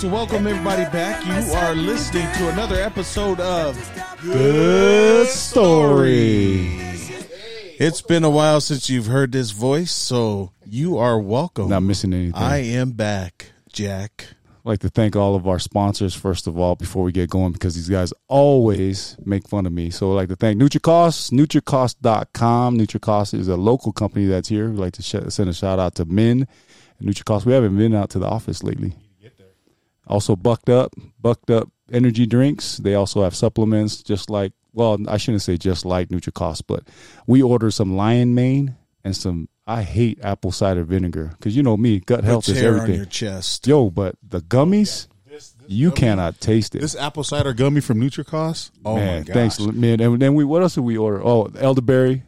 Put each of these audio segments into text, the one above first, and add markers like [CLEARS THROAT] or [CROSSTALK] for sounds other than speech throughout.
to welcome everybody back. You are listening to another episode of Good story. It's been a while since you've heard this voice, so you are welcome. Not missing anything. I am back, Jack. I'd like to thank all of our sponsors first of all before we get going because these guys always make fun of me. So I'd like to thank NutriCost, NutriCost.com. NutriCost is a local company that's here. We'd like to sh- send a shout out to Min and NutriCost. We haven't been out to the office lately. Also, Bucked Up, Bucked Up energy drinks. They also have supplements, just like, well, I shouldn't say just like NutriCost, but we ordered some lion mane and some, I hate apple cider vinegar because you know me, gut health Puts is hair on everything. your chest. Yo, but the gummies, you cannot taste it. This apple cider gummy from NutriCost. Oh man, my gosh. thanks, man. And then we, what else did we order? Oh, elderberry,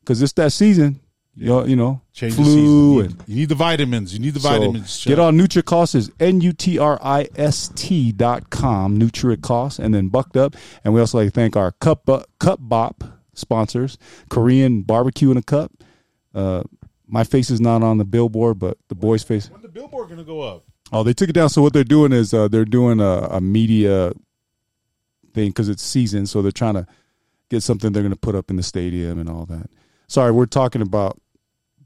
because it's that season. You know, you know, Change flu. You and need, you need the vitamins. You need the so vitamins. get on NutriCost is N U T R I S T dot com, NutriCost, and then Bucked Up. And we also like to thank our Cup uh, Cup Bop sponsors, Korean Barbecue in a Cup. Uh, my face is not on the billboard, but the boys' face. When the billboard gonna go up? Oh, they took it down. So what they're doing is uh, they're doing a, a media thing because it's season. So they're trying to get something they're going to put up in the stadium and all that. Sorry, we're talking about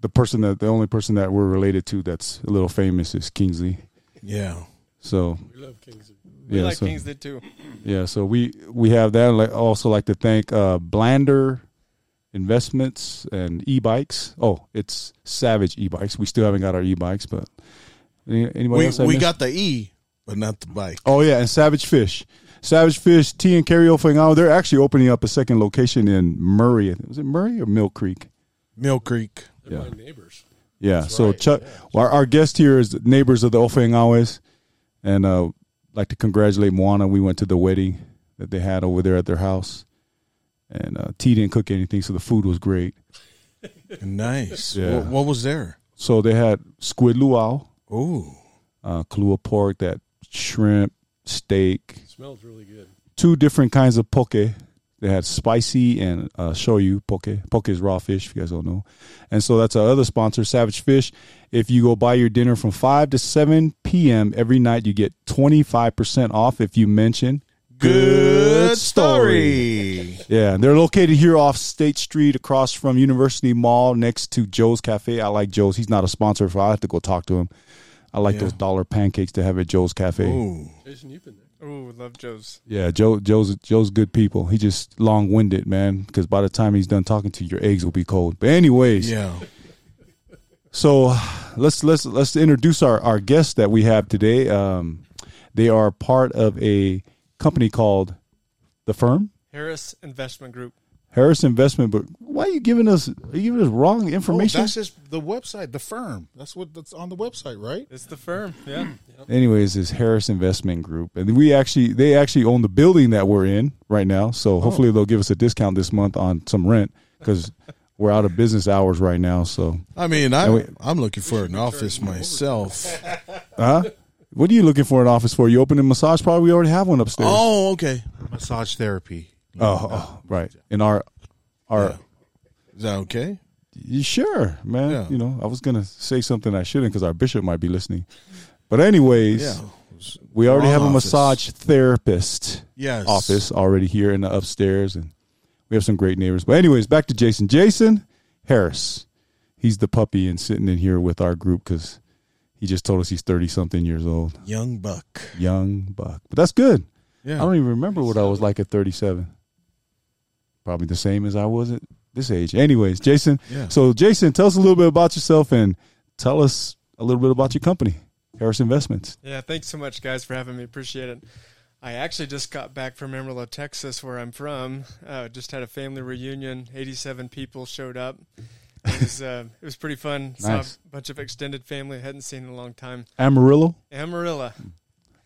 the person that the only person that we're related to that's a little famous is Kingsley. Yeah. So We love Kingsley. We yeah, like so, Kingsley too. yeah. So we we have that. Like also like to thank uh, Blander Investments and e-bikes. Oh, it's Savage e-bikes. We still haven't got our e-bikes, but any- anybody We, else? I we missed? got the E, but not the bike. Oh yeah, and Savage Fish, Savage Fish Tea and Karaoke now they're actually opening up a second location in Murray. Was it Murray or Mill Creek? Mill Creek. They're Yeah. my neighbors. Yeah. so right, Chuck, our, our guest here is neighbors of the Ofengawes, and uh, like to congratulate Moana. We went to the wedding that they had over there at their house, and uh, T didn't cook anything, so the food was great. [LAUGHS] Nice. Yeah. What, what was there? So they had squid luau, Ooh. uh, kalua pork, that shrimp, steak, smells really good. two different kinds of poke. They had spicy and uh, shoyu poke. Poke is raw fish, if you guys don't know. And so that's our other sponsor, Savage Fish. If you go buy your dinner from 5 to 7 p.m. every night, you get 25% off if you mention Good story. Yeah, and they're located here off State Street across from University Mall next to Joe's Cafe. I like Joe's. He's not a sponsor, so I have to go talk to him. I like Yeah. those dollar pancakes to have at Joe's Cafe. Ooh. Jason, you've been there. Ooh, love Joe's. Yeah, Joe, Joe's Joe's good people. He just long winded, man. Because by the time he's done talking to you, your eggs will be cold. But anyways, Yeah. so let's let's let's introduce our our guests that we have today. Um, they are part of a company called the firm Harris Investment Group. Harris Investment. But why are you giving us are you giving us wrong Oh, information? that's just the website, the firm. That's what that's on the website, right? It's the firm. Yeah. Hmm. Anyways, it's Harris Investment Group, and we actually they actually own the building that we're in right now. So oh. hopefully they'll give us a discount this month on some rent because we're out of business hours right now. So, I mean, I, And we- I'm looking for an office myself. [LAUGHS] huh? What are you looking for an office for? You opening a massage parlor? We already have one upstairs. Oh, okay. Massage therapy. oh, oh, right. In our our. Yeah. Is that okay? You sure, man? Yeah. You know, I was gonna say something I shouldn't because our bishop might be listening. But anyways, Yeah. we already have a office. massage therapist Yes. office already here in the upstairs, and we have some great neighbors. But anyways, back to Jason. Jason Harris, he's the puppy and sitting in here with our group because he just told us he's thirty something years old, Young buck. young buck. But that's good. Yeah. I don't even remember what I was like at thirty seven. Probably the same as I was at this age. Anyways, Jason. Yeah. So Jason, tell us a little bit about yourself and tell us a little bit about your company, Harris Investments. Yeah. Thanks so much, guys, for having me. Appreciate it. I actually just got back from Amarillo, Texas, where I'm from. Uh, just had a family reunion. 87 people showed up. It was uh, it was pretty fun. Nice. Saw a bunch of extended family I hadn't seen in a long time. Amarillo. Amarillo.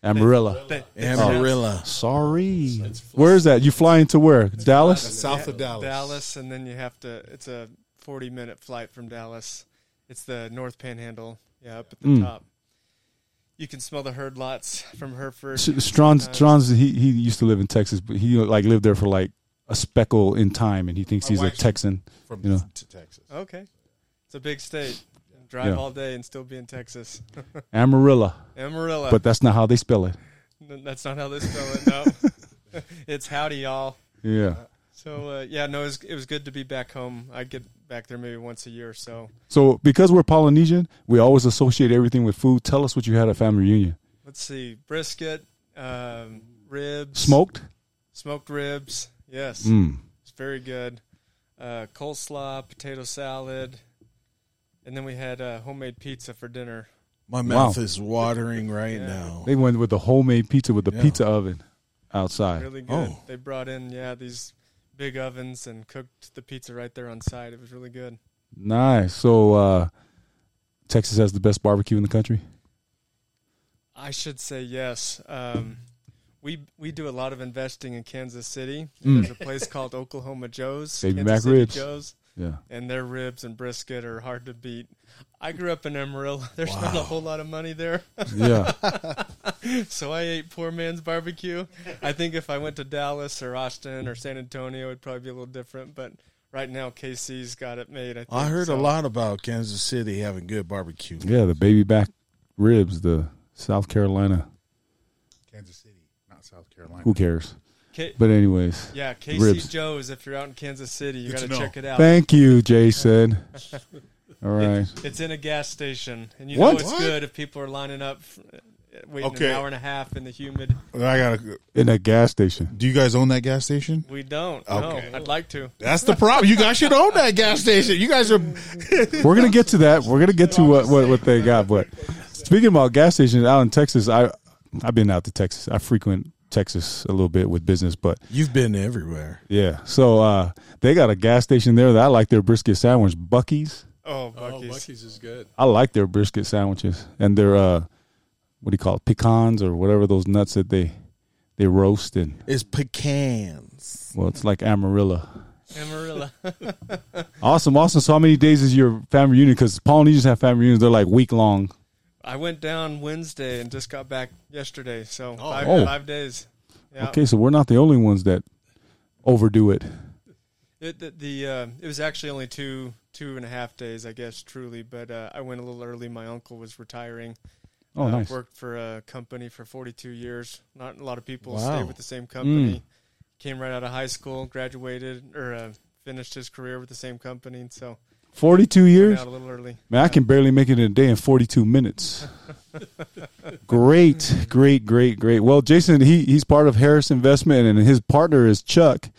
Amarillo. They- Amarillo. Sorry. Where is that? You flying to where? Dallas? South of Dallas. Dallas, and then you have to. It's a 40 minute flight from Dallas. It's the North Panhandle. Yeah, up at the Mm. top. You can smell the herd lots from Hereford. S- Strons. Strons, he he used to live in Texas, but he like lived there for like a speckle in time, and he thinks My he's a Texan. from You know. to Texas. Okay, it's a big state. Drive Yeah. all day and still be in Texas. [LAUGHS] Amarillo, Amarillo. but that's not how they spell it. That's not how they spell it. No, [LAUGHS] it's howdy y'all. Yeah. So uh, yeah, no, it was, it was good to be back home. I get back there maybe once a year or so. So because we're Polynesian, we always associate everything with food. Tell us what you had at family reunion. Let's see, brisket, um, ribs, Smoked. smoked ribs. Yes, Mm. it's very good. Uh, coleslaw, potato salad, and then we had uh, homemade pizza for dinner. My Wow. mouth is watering right Yeah. now. They went with the homemade pizza with the Yeah. pizza oven outside. Really good. Oh. They brought in yeah these big ovens and cooked the pizza right there on site. It was really good. Nice. So uh, Texas has the best barbecue in the country. I should say yes. Um, we we do a lot of investing in Kansas City. Mm. There's a place called Oklahoma Joe's, Baby Kansas back City ribs. Joe's, Yeah. and their ribs and brisket are hard to beat. I grew up in Amarillo. [LAUGHS] There's not a whole lot of money there, Yeah. [LAUGHS] so I ate poor man's barbecue. I think if I went to Dallas or Austin or San Antonio, it'd probably be a little different. But right now, KC's got it made. I, think. I heard So- a lot about Kansas City having good barbecue. yeah. The baby back ribs, the South Carolina. Kansas City, not South Carolina. Who cares? K- But anyways, yeah, KC Ribs. Joe's. If you're out in Kansas City, you got to to check it out. thank you, Jason. [LAUGHS] All right. It- it's in a gas station, and you What? know it's What? good if people are lining up, f- waiting Okay. an hour and a half in the humid. I gotta. In a gas station. Do you guys own that gas station? We don't. Okay. No, I'd like to. That's the problem. You guys should own that gas station. You guys are. [LAUGHS] We're gonna get to that. We're gonna get to what, what, what they got. But speaking about gas stations out in Texas, I I've been out to Texas. I frequent Texas a little bit with business, but You've been everywhere. yeah. So uh, they got a gas station there that I like their brisket sandwich. Buc-ee's. Oh, Oh, Buc-ee's. Buc-ee's is good. I like their brisket sandwiches and their uh, what do you call it? Pecans or whatever those nuts that they they roast and It's pecans. well, it's like amarilla. Amarilla. [LAUGHS] Awesome, awesome. So how many days is your family reunion? Because Polynesians have family reunions. They're like week long. I went down Wednesday and just got back yesterday, so five, Oh. five days. Yeah. Okay, so we're not the only ones that overdo it. It, the, the uh, it was actually only two two and a half days, I guess, truly. But uh, I went a little early. My uncle was retiring. Oh, uh, nice. Worked for a company for 42 years. Not a lot of people Wow. stay with the same company. Mm. Came right out of high school, graduated or uh, finished his career with the same company. So 42 years? out a little early. Man, I can barely make it in a day in 42 minutes. [LAUGHS] great, great, great, great. Well, Jason, he he's part of Harris Investment, and his partner is Chuck.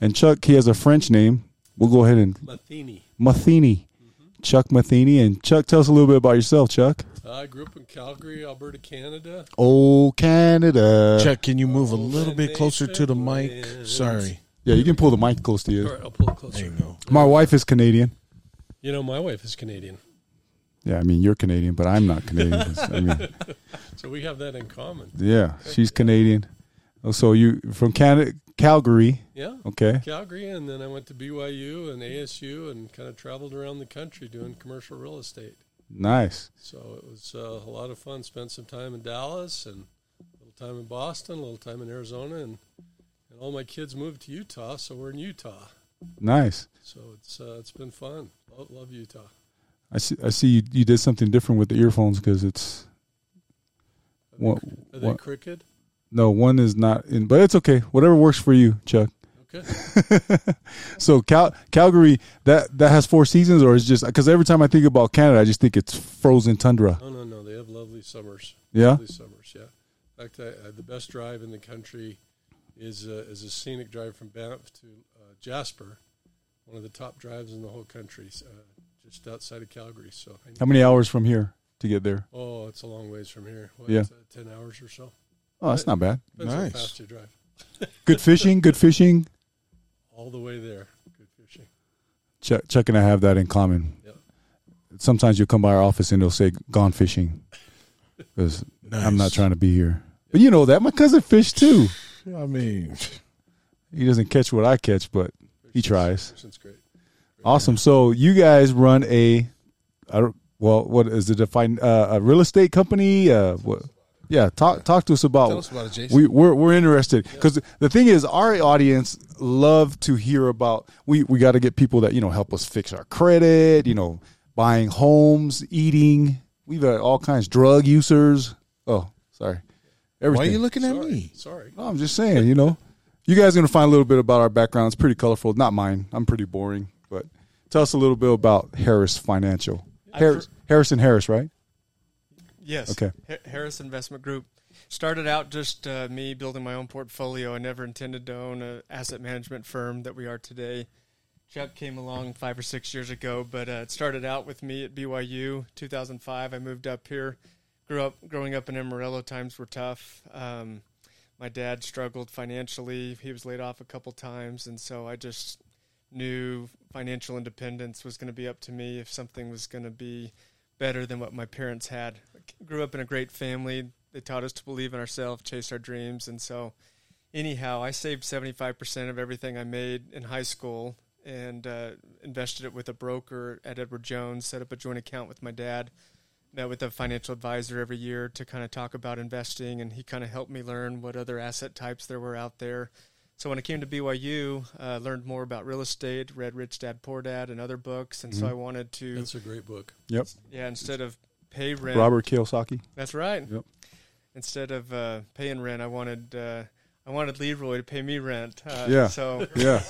And Chuck, he has a French name. We'll go ahead and Matheny. Matheny. Mm-hmm. Chuck Matheny. And Chuck, tell us a little bit about yourself, Chuck. I grew up in Calgary, Alberta, Canada. Oh, Canada. Chuck, can you move a Oh, little bit closer to the mic? Sorry. Yeah, you can pull the mic close to you. right, I'll pull it There closer. you go. My wife is Canadian. You know, my wife is Canadian, Yeah, I mean, you're Canadian, but I'm not Canadian. [LAUGHS] I mean, so we have that in common. yeah, she's Canadian. Oh, So you from Canada, Calgary, Yeah, okay? Calgary, and then I went to BYU and ASU and kind of traveled around the country doing commercial real estate. Nice. So it was uh, a lot of fun. Spent some time in Dallas and a little time in Boston, a little time in Arizona, and and all my kids moved to Utah, so we're in Utah. Nice. So it's uh, it's been fun. Love, love Utah. I see. I see you, you did something different with the earphones because it's Are they, are they what- cricket? no one is not in, but it's okay. Whatever works for you, Chuck. Okay. [LAUGHS] So Cal- Calgary that that has four seasons, or is just because every time I think about Canada, I just think it's frozen tundra. No, no, no. They have lovely summers. Yeah. Lovely summers. Yeah. In fact, I, I, the best drive in the country is uh, is a scenic drive from Banff to Jasper, one of the top drives in the whole country, uh, just outside of Calgary. So. How many hours from here to get there? Oh, it's a long ways from here. What, Yeah. uh, ten hours or so. Oh, that's not bad. Nice. how fast you drive. [LAUGHS] Good fishing. Good fishing. All the way there. Good fishing. Chuck, Chuck and I have that in common. Yep. Sometimes you'll come by our office and they'll say "gone fishing" [LAUGHS] because I'm not trying to be here. But you know that my cousin fished too. I mean, He doesn't catch what I catch, but he tries. Fishing's great. Awesome. So you guys run a, I don't, well, what is it? A, fin- uh, a real estate company? Uh, what? Yeah. Talk talk to us about. tell us about it, Jason. We we're we're interested because the thing is, our audience love to hear about. We we got to get people that you know help us fix our credit. You know, buying homes, eating. We've had all kinds drug users. Oh, sorry. Everything. Why are you looking at Sorry, me? sorry. No, I'm just saying, you know. You guys are going to find a little bit about our background. It's pretty colorful. Not mine. I'm pretty boring. But tell us a little bit about Harris Financial. Harris, Harrison Harris, right? Yes. Okay. Harris Investment Group started out just uh, me building my own portfolio. I never intended to own an asset management firm that we are today. Chuck came along five or six years ago, but uh, it started out with me at BYU 2005. I moved up here. Grew up growing up in Amarillo. Times were tough. Um, my dad struggled financially. He was laid off a couple times, and so I just knew financial independence was going to be up to me if something was going to be better than what my parents had. I grew up in a great family. They taught us to believe in ourselves, chase our dreams, and so anyhow, I saved seventy five percent of everything I made in high school and uh, invested it with a broker at Edward Jones. Set up a joint account with my dad. Met with a financial advisor every year to kind of talk about investing, and he kind of helped me learn what other asset types there were out there. So when I came to BYU, uh, learned more about real estate, read Rich Dad Poor Dad and other books, and so I wanted to, That's a great book. Yep. yeah, instead of pay rent, Robert Kiyosaki. that's right. Yep. Instead of uh, paying rent, I wanted uh, I wanted Leroy to pay me rent. Uh, Yeah. So [LAUGHS] Yeah.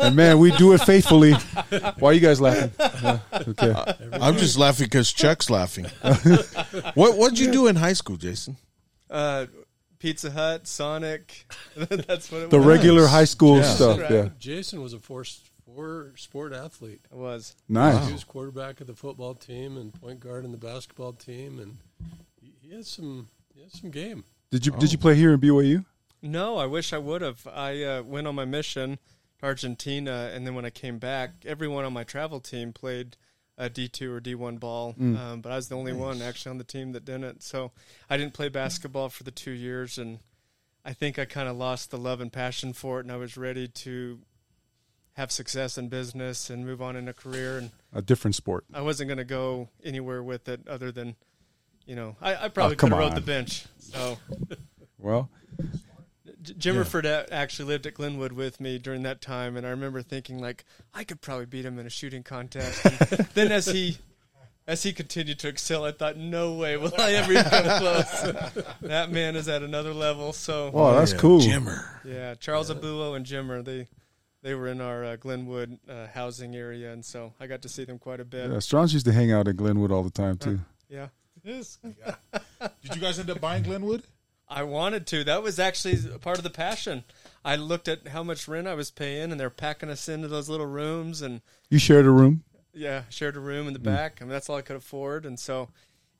and man, we do it faithfully. [LAUGHS] Why are you guys laughing? Yeah, Okay. I'm just laughing because Chuck's laughing. [LAUGHS] what What'd you do in high school, Jason? uh, Pizza Hut, Sonic. that's what it The was. regular high school Yeah. stuff. Right. Yeah. Jason was a force four sport athlete. It was. Nice. He was quarterback of the football team and point guard in the basketball team, and he, he had some he had some game. Did you Did you play here in BYU? No, I wish I would have. I uh, went on my mission to Argentina, and then when I came back, everyone on my travel team played a D two or D one ball, um, but I was the only one actually on the team that didn't. So I didn't play basketball for the two years, and I think I kind of lost the love and passion for it, and I was ready to have success in business and move on in a career, and A different sport. I wasn't going to go anywhere with it other than, you know, I, I probably Oh, could have rode the bench. So. Well, J- Jimmer Fredette a- actually lived at Glenwood with me during that time, and I remember thinking like I could probably beat him in a shooting contest. And [LAUGHS] then as he as he continued to excel, I thought, no way will I ever even come close. [LAUGHS] that man is at another level. So wow, that's Yeah, cool. Jimmer. yeah, Charles Abouo and Jimmer they they were in our uh, Glenwood uh, housing area, and so I got to see them quite a bit. Yeah, Strong's used to hang out at Glenwood all the time too. Yeah. Yes. [LAUGHS] Did you guys end up buying Glenwood? I wanted to. That was actually part of the passion. I looked at how much rent I was paying, and they're packing us into those little rooms, and You shared a room. yeah, shared a room in Mm. the back. I mean, that's all I could afford. And so,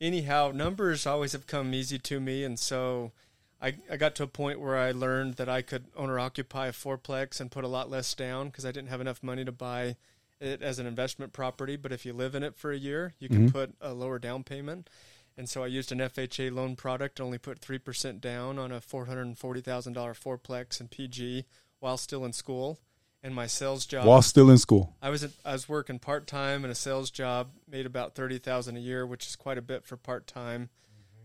anyhow, numbers always have come easy to me. And so, I, I got to a point where I learned that I could owner occupy a fourplex and put a lot less down because I didn't have enough money to buy it as an investment property. But if you live in it for a year, you can put a lower down payment. And so I used an FHA loan product, only put 3% down on a $440,000 fourplex in PG while still in school. And my sales job While still in school. I was I was working part time in a sales job, made about thirty thousand a year, which is quite a bit for part time,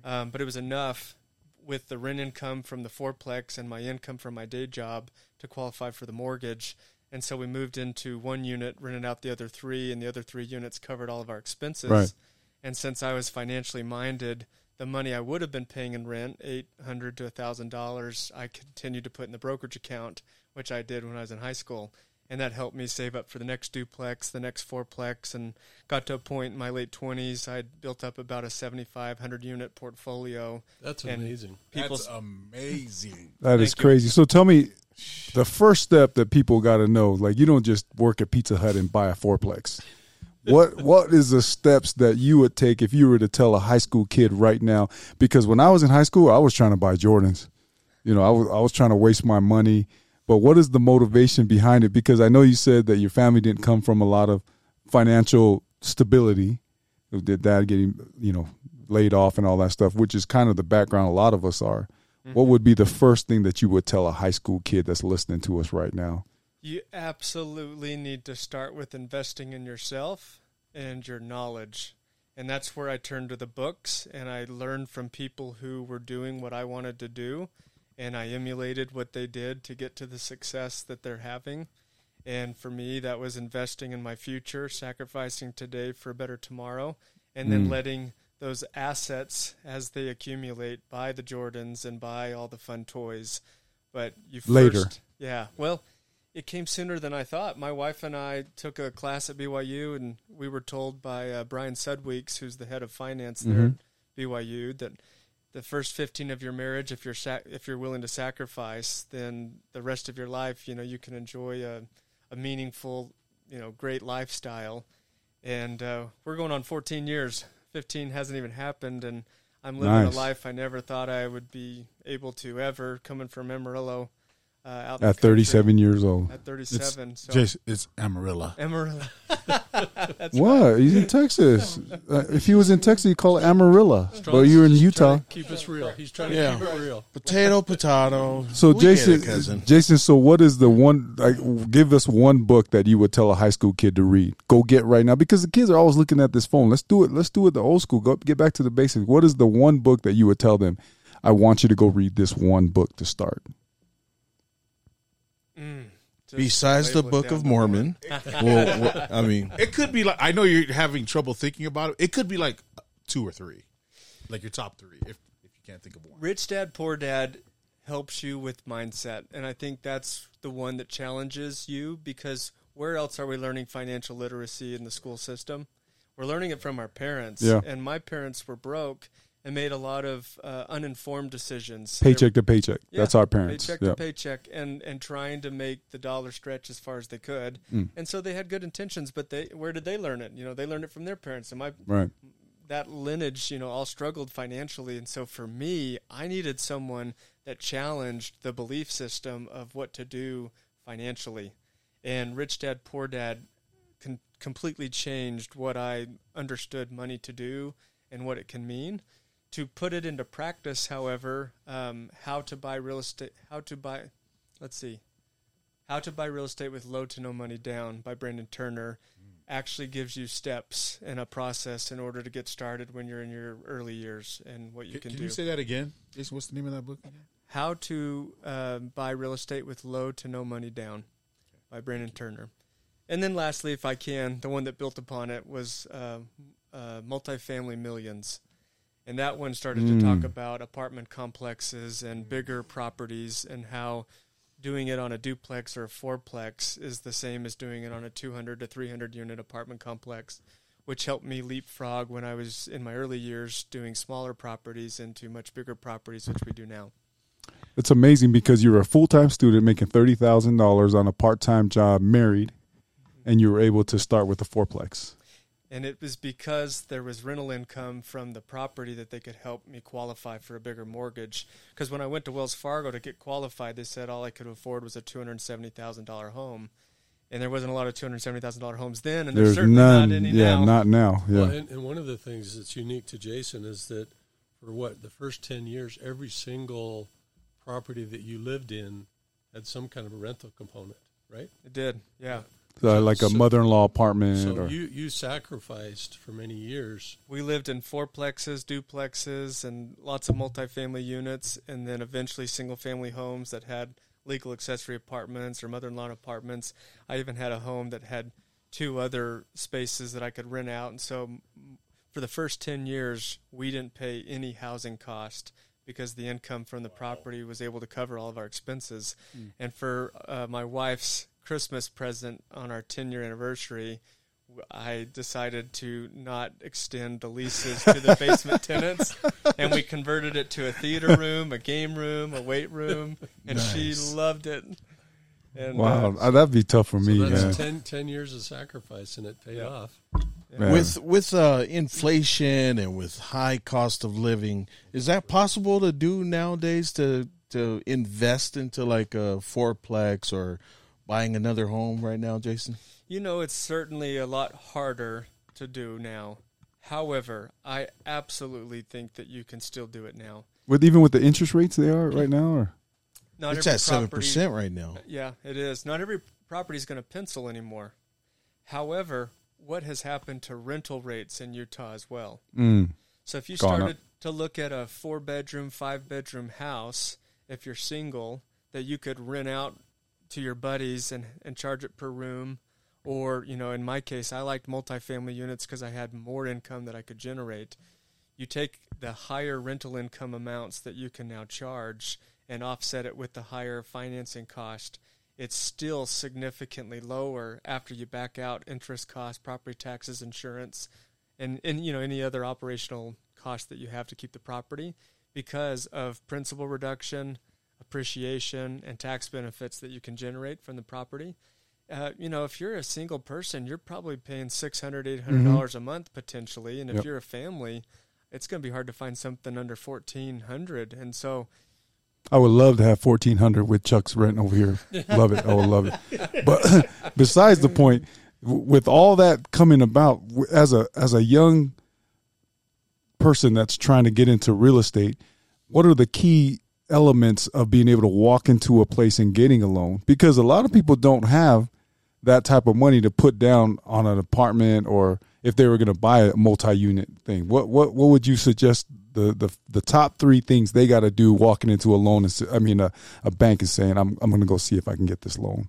um, but it was enough with the rent income from the fourplex and my income from my day job to qualify for the mortgage. And so we moved into one unit, rented out the other three, and the other three units covered all of our expenses. Right. And since I was financially minded, the money I would have been paying in rent, eight hundred to thousand dollars, I continued to put in the brokerage account, which I did when I was in high school. And that helped me save up for the next duplex, the next fourplex, and got to a point in my late twenties. I'd built up about a seventy-five hundred unit portfolio. That's amazing. People, That's amazing. [LAUGHS] That is Thank you. crazy. So tell me, the first step that people got to know, like you don't just work at Pizza Hut and buy a fourplex. What what is the steps that you would take if you were to tell a high school kid right now? Because when I was in high school, I was trying to buy Jordans. You know, I was I was trying to waste my money. But what is the motivation behind it? Because I know you said that your family didn't come from a lot of financial stability. Did dad getting you know laid off and all that stuff, which is kind of the background a lot of us are. What mm-hmm. would be the first thing that you would tell a high school kid that's listening to us right now? You absolutely need to start with investing in yourself and your knowledge. And that's where I turned to the books and I learned from people who were doing what I wanted to do and I emulated what they did to get to the success that they're having. And for me, that was investing in my future, sacrificing today for a better tomorrow, and then Mm. letting those assets as they accumulate buy the Jordans and buy all the fun toys. But you first, Later. yeah. Well, it came sooner than I thought. My wife and I took a class at BYU, and we were told by uh, Bryan Sudweeks, who's the head of finance there Mhm. at BYU, that the first 15 of your marriage, if you're sac- if you're willing to sacrifice, then the rest of your life, you know, you can enjoy a, a meaningful, you know, great lifestyle. And uh, we're going on 14 years. 15 hasn't even happened, and I'm living Nice. a life I never thought I would be able to ever. Coming from Amarillo, uh, out At 37 years old. At 37, so Jason, it's Amarillo. Amarillo. [LAUGHS] That's What? He's in Texas. [LAUGHS] Uh, if he was in Texas, he'd call it Amarilla. But you're in Utah. Keep us real. He's trying to Yeah. keep it real. Potato, potato. So We get it, Jason. Jason, so what is the one? Like, give us one book that you would tell a high school kid to read. Go get right now because the kids are always looking at this phone. Let's do it. Let's do it the old school. Go get back to the basics. What is the one book that you would tell them? I want you to go read this one book to start. Mm, Besides the Book of Mormon, [LAUGHS] well, well, I mean, It could be like I know you're having trouble thinking about it. It could be like two or three, like your top three, if if you can't think of one. Rich Dad Poor Dad helps you with mindset, and I think that's the one that challenges you because where else are we learning financial literacy in the school system? We're learning it from our parents, Yeah. and my parents were broke and made a lot of uh, uninformed decisions. Paycheck to paycheck. Yeah, That's our parents. Paycheck to paycheck, and and trying to make the dollar stretch as far as they could. Mm. And so they had good intentions, but they where did they learn it? You know, they learned it from their parents. And my Right. that lineage, you know, all struggled financially, and so for me, I needed someone that challenged the belief system of what to do financially. And Rich Dad Poor Dad con- completely changed what I understood money to do and what it can mean. To put it into practice, however, um, how to buy real estate, how to buy, let's see, how to buy real estate with low to no money down by Brandon Turner actually gives you steps and a process in order to get started when you're in your early years and what you Can, can, can do. you say that again, Jason? What's the name of that book again? How to um, buy real estate with low to no money down by Brandon Turner. And then lastly, if I can, the one that built upon it was uh, uh, Multifamily Millions. And that one started to talk Mm. about apartment complexes and bigger properties and how doing it on a duplex or a fourplex is the same as doing it on a 200 to 300 unit apartment complex, which helped me leapfrog when I was in my early years doing smaller properties into much bigger properties, which we do now. It's amazing because you're a full time student making thirty thousand dollars on a part time job, married, and you were able to start with a fourplex. And it was because there was rental income from the property that they could help me qualify for a bigger mortgage. Because when I went to Wells Fargo to get qualified, they said all I could afford was a two hundred seventy thousand dollar home, and there wasn't a lot of two hundred seventy thousand dollar homes then, and there's, There's certainly none. not any yeah, now. not now. Yeah. Well, and, and one of the things that's unique to Jason is that for what the first ten years, every single property that you lived in had some kind of a rental component, right? it did, yeah. So, like a so- mother in law apartment So or you you sacrificed for many years. We lived in fourplexes, duplexes, and lots of multifamily units, and then eventually single family homes that had legal accessory apartments or mother in law apartments. I even had a home that had two other spaces that I could rent out. And so for the first 10 years, we didn't pay any housing cost because the income from the property was able to cover all of our expenses. And for uh, my wife's Christmas present on our 10 year anniversary, I decided to not extend the leases to the basement [LAUGHS] tenants, and we converted it to a theater room, a game room, a weight room, and she loved it. And, wow, uh, uh, that'd be tough for So me. that's man. 10, 10 years of sacrifice, and it paid Yeah. off. Man. with with uh, inflation and with high cost of living, is that possible to do nowadays? To to invest into like a fourplex or buying another home right now, Jason? You know, it's certainly a lot harder to do now. However, I absolutely think that you can still do it now. with even with the interest rates they are right now, or Not it's every at seven percent right now. Yeah, it is. Not every property is going to pencil anymore. However, what has happened to rental rates in Utah as well? mm, So if you Gone started to look at a four bedroom, five bedroom house, if you're single, that you could rent out to your buddies and and charge it per room, or you know, in my case, I liked multifamily units because I had more income that I could generate. You take the higher rental income amounts that you can now charge and offset it with the higher financing cost. It's still significantly lower after you back out interest costs, property taxes, insurance, and, and you know any other operational cost that you have to keep the property because of principal reduction, appreciation, and tax benefits that you can generate from the property. Uh, you know, if you're a single person, you're probably paying six hundred, eight hundred dollars a month potentially, and if Yep. you're a family, it's going to be hard to find something under fourteen hundred. And so, I would love to have fourteen hundred with Chuck's rent over here. [LAUGHS] love it. I would love it. But [LAUGHS] besides the point, with all that coming about, as a as a young person that's trying to get into real estate, what are the key elements of being able to walk into a place and getting a loan? Because a lot of people don't have that type of money to put down on an apartment or if they were going to buy a multi-unit thing. What what what would you suggest the the, the top 3 things they got to do walking into a loan and I mean a, a bank is saying I'm I'm going to go see if I can get this loan.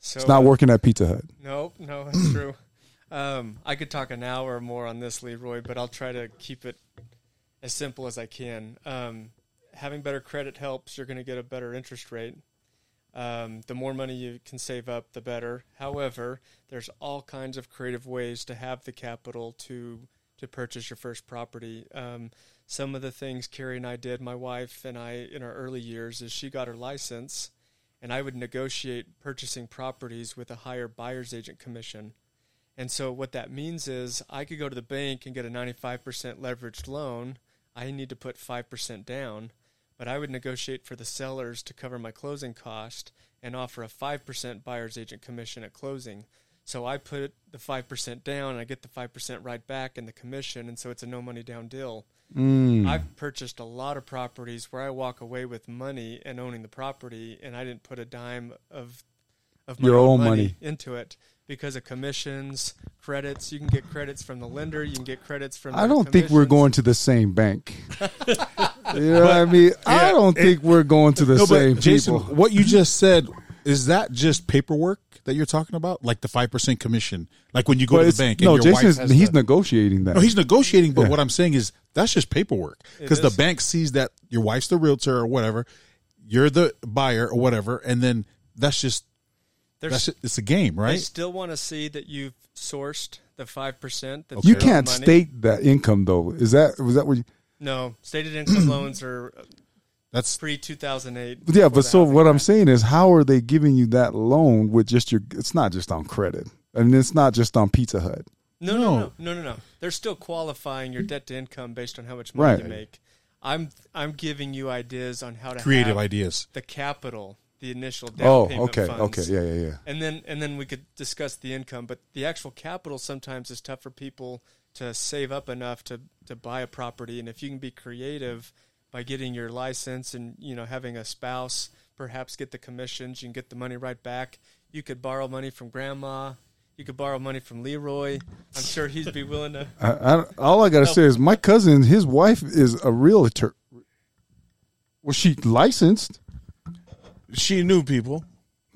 so It's not uh, working at Pizza Hut. No, no, that's [COUGHS] true. Um, I could talk an hour or more on this, Leroy, but I'll try to keep it as simple as I can. Um, having better credit helps. You're going to get a better interest rate. Um, the more money you can save up, the better. However, there's all kinds of creative ways to have the capital to to purchase your first property. Um, some of the things Carrie and I did, my wife and I, in our early years, is she got her license, and I would negotiate purchasing properties with a higher buyer's agent commission. And so what that means is I could go to the bank and get a 95% leveraged loan. I need to put 5% down, but I would negotiate for the sellers to cover my closing cost and offer a 5% buyer's agent commission at closing. So I put the 5% down and I get the 5% right back in the commission and so it's a no money down deal. Mm. I've purchased a lot of properties where I walk away with money and owning the property, and I didn't put a dime of of my Your own own money, money. into it because of commissions, credits. You can get credits from the lender. You can get credits from. I don't think we're going to the same bank. [LAUGHS] you know what I mean? I don't think we're going to the No, same Jason, people. what you just said is that just paperwork that you're talking about, like the five percent commission, like when you go But to the it's- bank. And no, your Jason, wife is, he's the- negotiating that. No, he's negotiating, but Yeah. what I'm saying is that's just paperwork because the bank sees that your wife's the realtor or whatever, you're the buyer or whatever, and then that's just There's, that's just, it's a game, right? They still want to see that you've sourced the five percent. you can't state that income though. Is that was that what? You, No, stated income [CLEARS THROAT] loans are uh, That's pre two thousand eight. yeah, but so what I'm saying is, how are they giving you that loan with just your? It's not just on credit, and it's not just on Pizza Hut. No, no, no, no, no, no. They're still qualifying your debt to income based on how much money Right. you make. I'm I'm giving you ideas on how to creative have ideas. the capital, the initial down Oh, payment okay, funds. okay, yeah, yeah, yeah. And then and then we could discuss the income, but the actual capital sometimes is tough for people to save up enough to to buy a property. And if you can be creative by getting your license and you know having a spouse, perhaps get the commissions, you can get the money right back. You could borrow money from grandma. You could borrow money from Leroy. I'm sure he'd be willing to. I, I, all I gotta say is, my cousin, his wife is a realtor. Was she licensed? She knew people.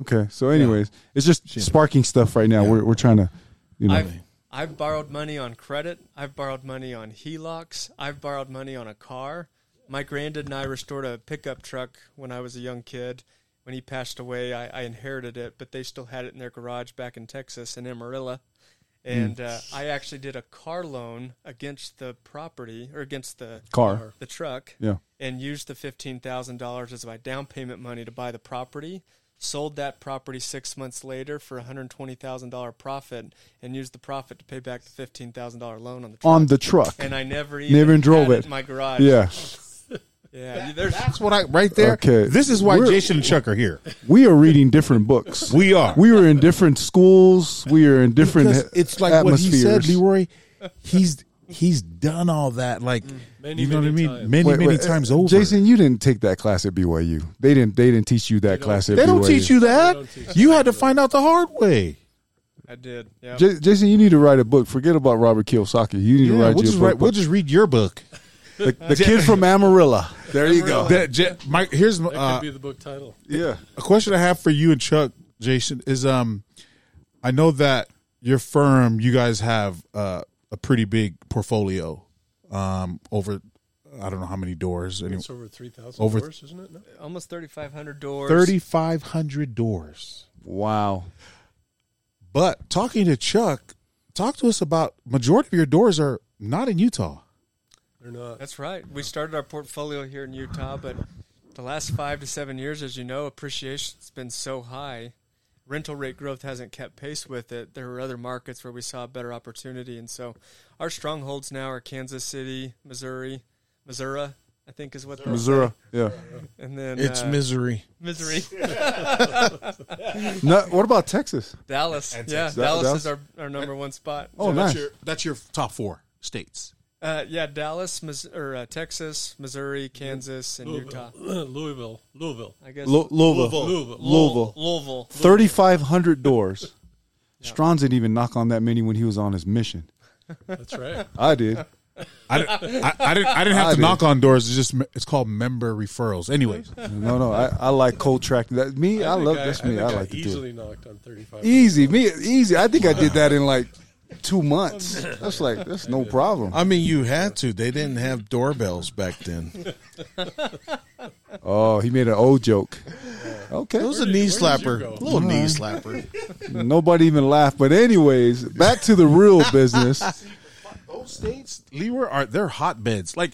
Okay, so anyways, it's just sparking stuff right now. We're we're trying to, you know, I've I've borrowed money on credit. I've borrowed money on HELOCs. I've borrowed money on a car. My granddad and I restored a pickup truck when I was a young kid. When he passed away, I, I inherited it, but they still had it in their garage back in Texas in Amarillo. And uh, I actually did a car loan against the property or against the Car. the truck, yeah. and used the fifteen thousand dollars as my down payment money to buy the property. Sold that property six months later for a hundred twenty thousand dollar profit, and used the profit to pay back the fifteen thousand dollar loan on the truck. on the truck. and I never even Never drove had it. in my garage. Yeah, [LAUGHS] yeah. There's That's what I right there. Okay. This is why We're- Jason and Chuck are here. we are reading different books. [LAUGHS] We are. We were in different schools. We are in different. Because it's like what he said. Leroy. He's he's done all that. Like Many, you know what I many mean? times. Many Wait, many wait, times uh, over. Jason, you didn't take that class at BYU. They didn't. They didn't teach you that don't- class at they BYU. don't teach you that. don't teach You you had to find out the hard way. I did. Yeah. J- Jason, you need to write a book. Forget about Robert Kiyosaki. You need to write we'll your just book. write, we'll just read your book. the, the kid from Amarillo. There you go. That, J- Mike, here's That uh, could be the book title. Yeah. a question I have for you and Chuck, Jason, is um, I know that your firm, you guys have uh, a pretty big portfolio, um, over I don't know how many doors, any It's over three thousand Over- doors, isn't it? No? Almost 3,500 doors. thirty five hundred doors. Wow. But talking to Chuck, talk to us about majority of your doors are not in Utah. They're not. That's right. We started our portfolio here in Utah, but the last five to seven years, as you know, appreciation's been so high. Rental rate growth hasn't kept pace with it. There were other markets where we saw a better opportunity, and so our strongholds now are Kansas City, Missouri, Missouri, I think is what they're Missouri. Yeah. and then It's uh, misery. Missouri, [LAUGHS] No, what about Texas? Dallas. And Yeah, Texas. Dallas, Dallas? is our, our number one spot. Oh, that's nice. your that's your top four states. Uh, yeah, Dallas, Mis- or uh, Texas, Missouri, Kansas, and Louisville. Utah. [CLEARS THROAT] Louisville. Louisville. I guess Lo- Louisville. Louisville. Louisville. Louisville. 3,500 doors. [LAUGHS] Strons didn't even knock on that many when he was on his mission. That's right. [LAUGHS] I did. I, didn't- I, I didn't I didn't have [LAUGHS] I to did. knock on doors. It's just it's called member referrals. Anyways, No, no. I, I like cold tracking. That me. I, think love that's me. think I like to do it. easily knocked on thirty-five. Easy, me easy. I think I did that in like two months. That's like that's no problem. I mean, you had to. They didn't have doorbells back then. Oh, he made an old joke. Okay, It was a knee where did you slapper. go? little knee slapper. nobody even laughed. But anyways, back to the real business. those states, Leroy, are they're hotbeds. Like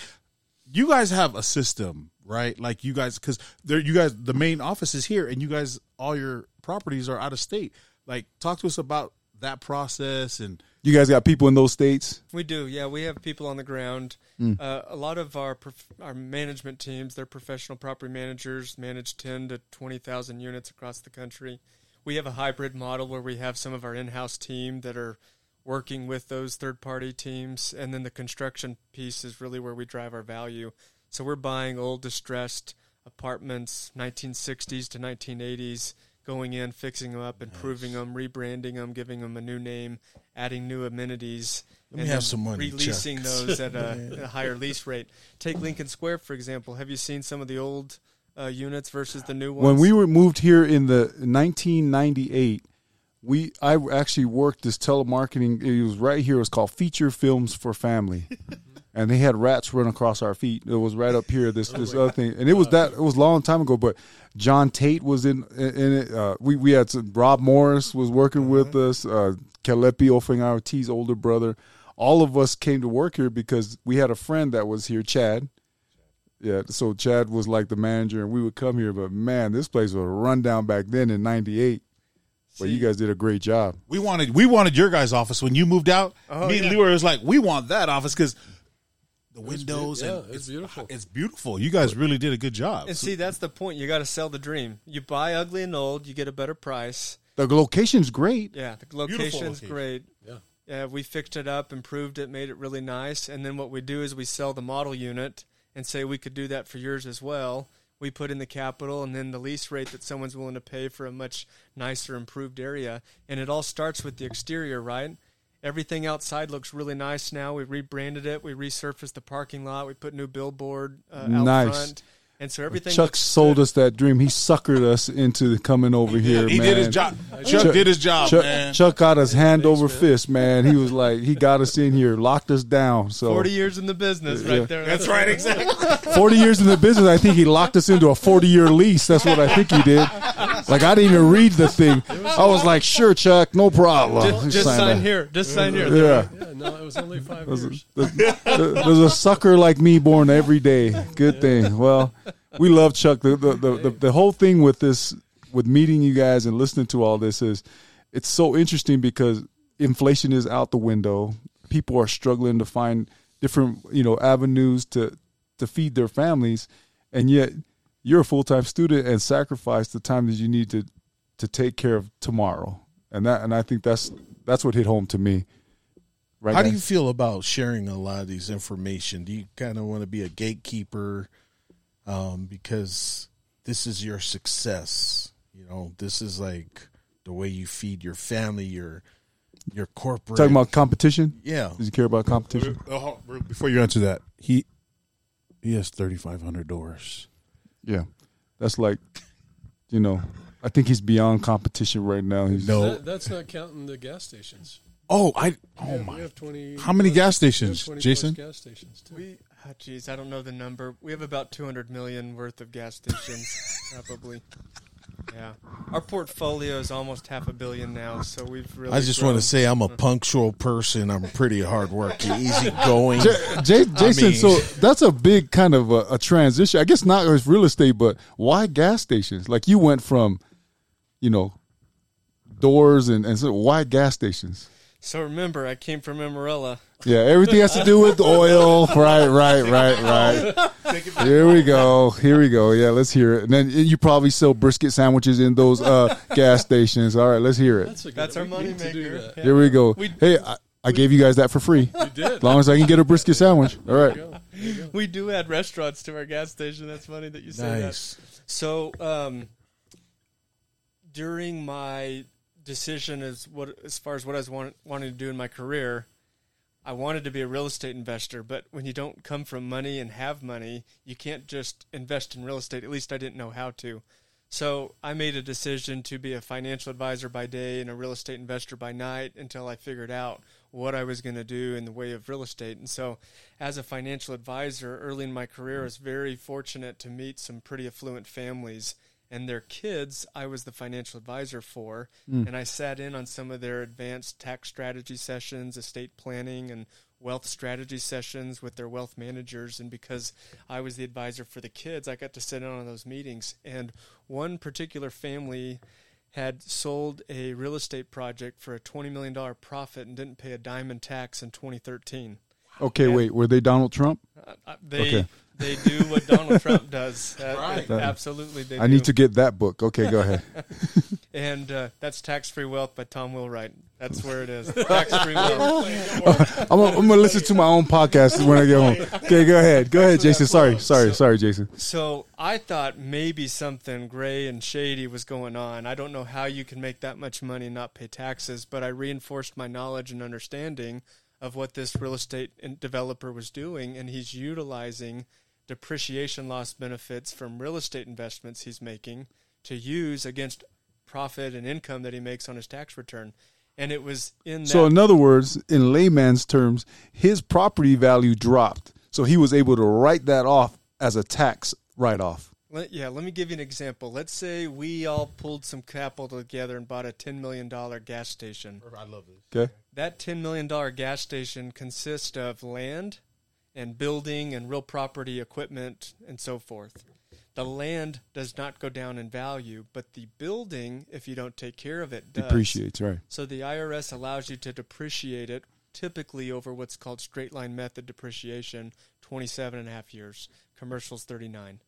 you guys have a system, right? Like you guys, because they're you guys, the main office is here, and you guys, all your properties are out of state. Like, talk to us about that process and You guys got people in those states. We do, yeah. We have people on the ground. Mm. Uh, a lot of our prof- our management teams, they're professional property managers, manage ten to twenty thousand units across the country. We have a hybrid model where we have some of our in-house team that are working with those third-party teams, and then the construction piece is really where we drive our value. So we're buying old, distressed apartments, 1960s to 1980s, going in, fixing them up, improving them, rebranding them, giving them a new name, adding new amenities. Let me and have some money, Releasing Chuck. those at a, [LAUGHS] a higher lease rate. Take Lincoln Square for example. Have you seen some of the old uh, units versus the new ones? When we were moved here in the 1998, we I actually worked this telemarketing. It was right here. It was called Feature Films for Family, [LAUGHS] and they had rats run across our feet. It was right up here. This this other thing, and it was that it was a long time ago. But John Tate was in in it. Uh, we we had some, Rob Morris was working with us. Uh, Kalepi Ofing T's older brother. All of us came to work here because we had a friend that was here, Chad. Yeah, so Chad was like the manager, and we would come here. But man, this place was a rundown back then in '98. But you guys did a great job. we wanted we wanted your guys' office when you moved out. Oh, Me and yeah. Leroy was like, we want that office because the windows yeah, and it's beautiful. It's beautiful. You guys really did a good job. and see, that's the point. You got to sell the dream. You buy ugly and old, you get a better price. The location's great. Yeah, the location's location. great. Yeah. Yeah, we fixed it up, improved it, made it really nice, and then what we do is we sell the model unit and say we could do that for yours as well. We put in the capital and then the lease rate that someone's willing to pay for a much nicer, improved area, and it all starts with the exterior, right? Everything outside looks really nice now. We rebranded it. We resurfaced the parking lot. We put new billboard uh, out Nice. front, and so everything. Chuck sold good. us that dream. He suckered us into coming over here. he man. did his job. Chuck, did his job, Chuck, man. Chuck got us hand over fist, man. He was like, he got us in here, locked us down. So Forty years in the business, Yeah. right there. That's right, exactly. 40 years in the business, I think he locked us into a 40 year lease. That's what I think he did. Like, I didn't even read the thing. I was like, sure, Chuck, no problem. Just, just Sign sign here. Just sign here. Yeah. Yeah, no, it was only five There's years. a, there's a sucker like me born every day. Good thing. Well, we love Chuck. The the, the, the the whole thing with this, with meeting you guys and listening to all this is, it's so interesting because inflation is out the window. People are struggling to find different you know avenues to to feed their families, and yet you're a full time student and sacrifice the time that you need to to take care of tomorrow. And that and I think that's that's what hit home to me. Right How do you feel about sharing a lot of these information? Do you kind of want to be a gatekeeper um, because this is your success? You know, this is like the way you feed your family, your your corporate. Talking about competition? yeah, Does he care about competition? Uh, Before you answer that, he He has thirty five hundred doors. Yeah, that's like, you know, I think he's beyond competition right now. He's No. That, that's not counting the gas stations. Oh, I. Oh have- my. We have twenty. How many gas we have stations, 20 plus Jason? Gas stations. Too. We, Ah, oh, geez, I don't know the number. We have about 200 million worth of gas stations, [LAUGHS] probably. Yeah, our portfolio is almost half a billion now, so we've really. I just grown. want to say I'm a punctual person. I'm pretty hardworking, [LAUGHS] easygoing. J- J- Jason, mean- so that's a big kind of a, a transition. I guess not as real estate, but why gas stations? Like you went from, you know, doors and, and so why gas stations? So remember, I came from Amarillo. Yeah, everything has to do with oil. Right, right, right, right. Here we go. Here we go. Yeah, let's hear it. And then you probably sell brisket sandwiches in those uh, gas stations. All right, let's hear it. That's a good. That's our money need to do maker. Here we go. We- Hey, I, I gave you guys that for free. You did. As long as I can get a brisket sandwich. All right. There you go. We do add restaurants to our gas station. That's funny that you say Nice. that. So, um, during my decision as what as far as what I was want, wanting to do in my career, I wanted to be a real estate investor. But when you don't come from money and have money, you can't just invest in real estate. At least I didn't know how to. So I made a decision to be a financial advisor by day and a real estate investor by night until I figured out what I was going to do in the way of real estate. And so, as a financial advisor, early in my career, I was very fortunate to meet some pretty affluent families and their kids. I was the financial advisor for, hmm. and I sat in on some of their advanced tax strategy sessions, estate planning, and wealth strategy sessions with their wealth managers. And because I was the advisor for the kids, I got to sit in on those meetings. And one particular family had sold a real estate project for a $20 million profit and didn't pay a dime in tax in 2013. Okay, wait. Were they Donald Trump? Uh, uh, they Okay. they do what Donald [LAUGHS] Trump does. Uh, Right. Absolutely, they I do. need to get that book. Okay, go ahead. [LAUGHS] And uh, that's Tax Free Wealth by Tom Wheelwright. That's where it is. [LAUGHS] Tax Free Wealth. I'm gonna, I'm gonna listen to my own podcast when I get home. Okay, go ahead. Go ahead, Jason. Sorry, sorry, sorry, Jason. So I thought maybe something gray and shady was going on. I don't know how you can make that much money and not pay taxes, but I reinforced my knowledge and understanding of what this real estate developer was doing, and he's utilizing depreciation loss benefits from real estate investments he's making to use against profit and income that he makes on his tax return. And it was in that So, in other words, in layman's terms, his property value dropped, so he was able to write that off as a tax write-off. Let, yeah, let me give you an example. Let's say we all pulled some capital together and bought a $10 million gas station. I love this. Okay. That $10 million gas station consists of land and building and real property, equipment, and so forth. The land does not go down in value, but the building, if you don't take care of it, does. Depreciates, right? So the IRS allows you to depreciate it typically over what's called straight line method depreciation, 27 and a half years. Commercials 39.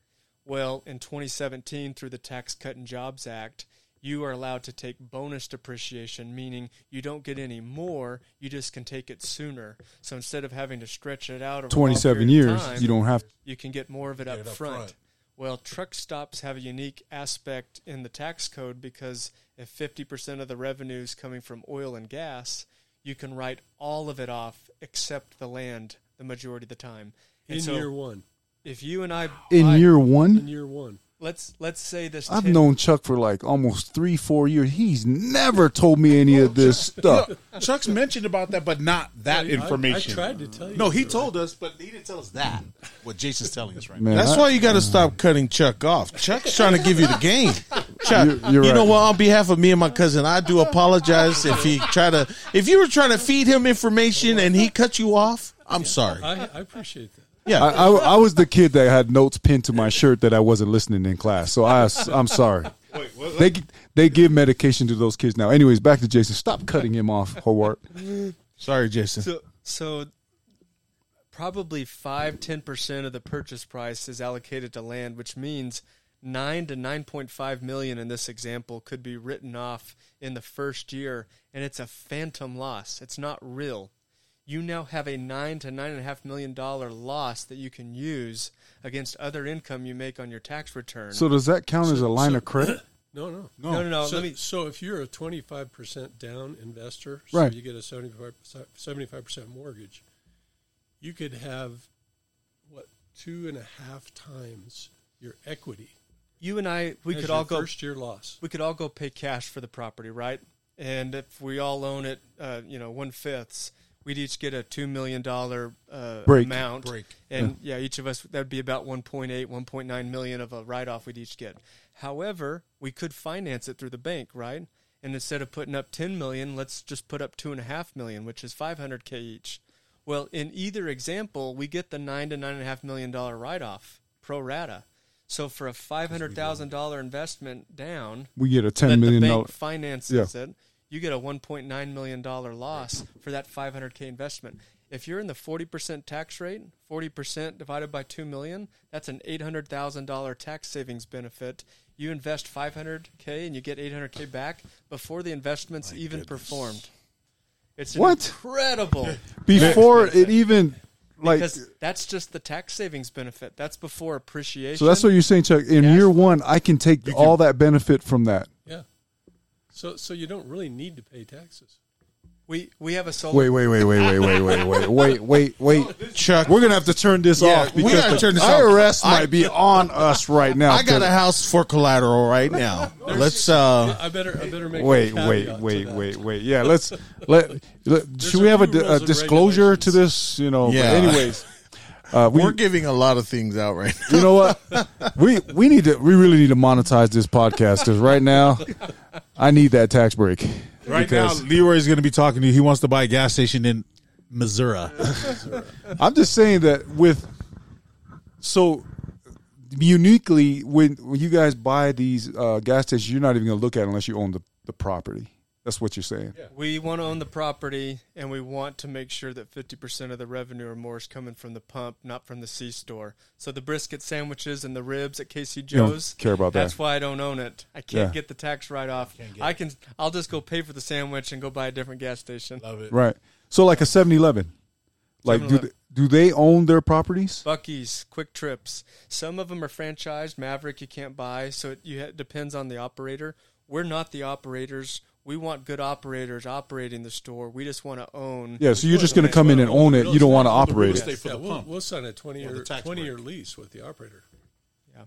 Well, in 2017, through the Tax Cut and Jobs Act, you are allowed to take bonus depreciation, meaning you don't get any more, you just can take it sooner. So instead of having to stretch it out over 27 years, time, you don't have. you can get more of it up it up front. front. Well, truck stops have a unique aspect in the tax code because if 50% of the revenue is coming from oil and gas, you can write all of it off except the land the majority of the time. And In so year one. If you and I In buy- year one, In year one. let's let's say this I've 10 known Chuck for like almost three, four years. He's never told me any of this [LAUGHS] stuff. Chuck's mentioned about that, but not that I- I- information. I, tried to tell you. No, he bro. told us, but he didn't tell us that. What Jason's telling us right now. That's I- why you got to stop cutting Chuck off. Chuck's trying to give you the game. [LAUGHS] Chuck, You're- you're you know what? On behalf of me and my cousin, I do apologize if he try to. If you were trying to feed him information and he cut you off, I'm sorry. I, I appreciate that. Yeah, I, I, I was the kid that had notes pinned to my shirt that I wasn't listening in class. So I, I'm sorry. They they give medication to those kids now. Anyways, back to Jason. Stop cutting him off, Howard. sorry, Jason. So, so probably 5 10% of the purchase price is allocated to land, which means 9 to 9.5 million in this example could be written off in the first year and it's a phantom loss. It's not real. You now have a 9 to 9.5 million dollar loss that you can use against other income you make on your tax return. So does that count as a line so- of credit? [COUGHS] No, no. no, no, no. so, let me so if you're a 25% down investor, so Right. you get a 75%, 75% mortgage, you could have what two and a half times your equity. You and I, we could all go. first year loss. We could all go pay cash for the property, right? And if we all own it, uh, you know, one fifths, we'd each get a two million dollar uh, Break. amount. Break. And yeah. each of us that'd be about 1.8, 1.9 million of a write off we'd each get. However, we could finance it through the bank, right? And instead of putting up 10 million, let's just put up two and a half million, which is 500k each. Well, in either example, we get the nine to nine and a half million dollar write off pro rata. So for a five hundred thousand dollar investment down, We get a that ten million the dollar. bank finances it, you get a one point nine million dollar loss for that five hundred k investment. If you're in the forty percent tax rate, forty percent divided by two million, that's an eight hundred thousand dollar tax savings benefit. You invest five hundred k and you get eight hundred k back before the investment's even performed. It's What? incredible Before it even like. because that's just the tax savings benefit. That's before appreciation. So that's what you're saying, Chuck. In Cash year one, I can take all that benefit from that. Yeah. So so you don't really need to pay taxes. we we have a solar. Wait, wait, wait, wait, wait, wait, wait, wait, wait, wait, wait. Chuck, We're gonna have to turn this Yeah, off we because gotta the turn this off. IRS I- might be on us right now. I got a house for collateral right now. Let's uh I better I better make Wait, a wait, wait, wait, wait. Yeah, let's let. let should we have a, a disclosure to this? You know. but Yeah. anyways, uh, we, we're giving a lot of things out right now. you know what? [LAUGHS] we we need to. We really need to monetize this podcast because right now, I need that tax break. Right Because- now, Leroy is going to be talking to you. He wants to buy a gas station in [LAUGHS] Missouri. I'm just saying that with so uniquely when when you guys buy these uh, gas stations, you're not even going to look at it unless you own the, the property. That's what you're saying. We want to own the property, and we want to make sure that 50% of the revenue or more is coming from the pump, not from the C store. So the brisket sandwiches and the ribs at Casey don't Joe's. care about that. That's why I don't own it. I can't Yeah. get the tax write off. I can. I'll just go pay for the sandwich and go buy a different gas station. Love it. Right. So like a 7-Eleven. Like do 7-Eleven. they, do they own their properties? Buc-ee's, Quick Trips. Some of them are franchised. Maverik, you can't buy, so it, you, it depends on the operator. We're not the operators. We want good operators operating the store. We just want to own. Yeah, so you're just going to come in and own it. You don't want to operate it. Yeah, we'll, pump. we'll sign a 20 year, 20 year lease with the operator. Yeah.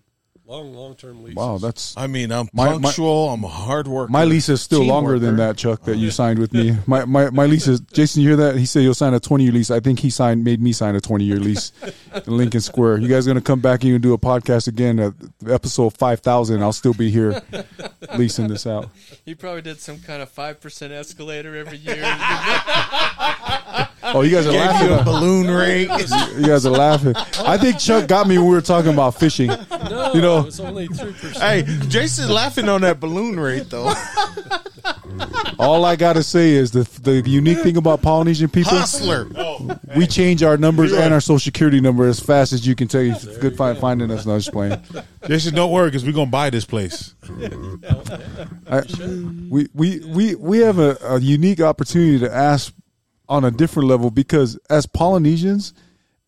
Long long term lease. Wow, that's I mean, I'm My- my- punctual. I'm a hard worker. my lease is still Team longer than that, Chuck, that you signed with me. My, my my lease is Jason, you hear that? He said you'll sign a 20 year lease. I think he signed made me sign a 20 year lease [LAUGHS] in Lincoln Square. You guys going to come back and you do a podcast again at episode 5000. I'll still be here leasing this out. [LAUGHS] He probably did some kind of five percent escalator every year. [LAUGHS] Oh, you guys are Gave laughing. you a balloon rate. [LAUGHS] You guys are laughing. I think Chuck got me when we were talking about fishing. No, You know- it's only three percent. hey, Jason's laughing on that balloon rate though. All I got to say is the the unique thing about Polynesian people, Hustler. we change our numbers and our social security number as fast as you can tell you. It's good find, finding us. No, just playing. Jason, don't worry because we're going to buy this place. I, we, we, we, we have a, a unique opportunity to ask on a different level because as Polynesians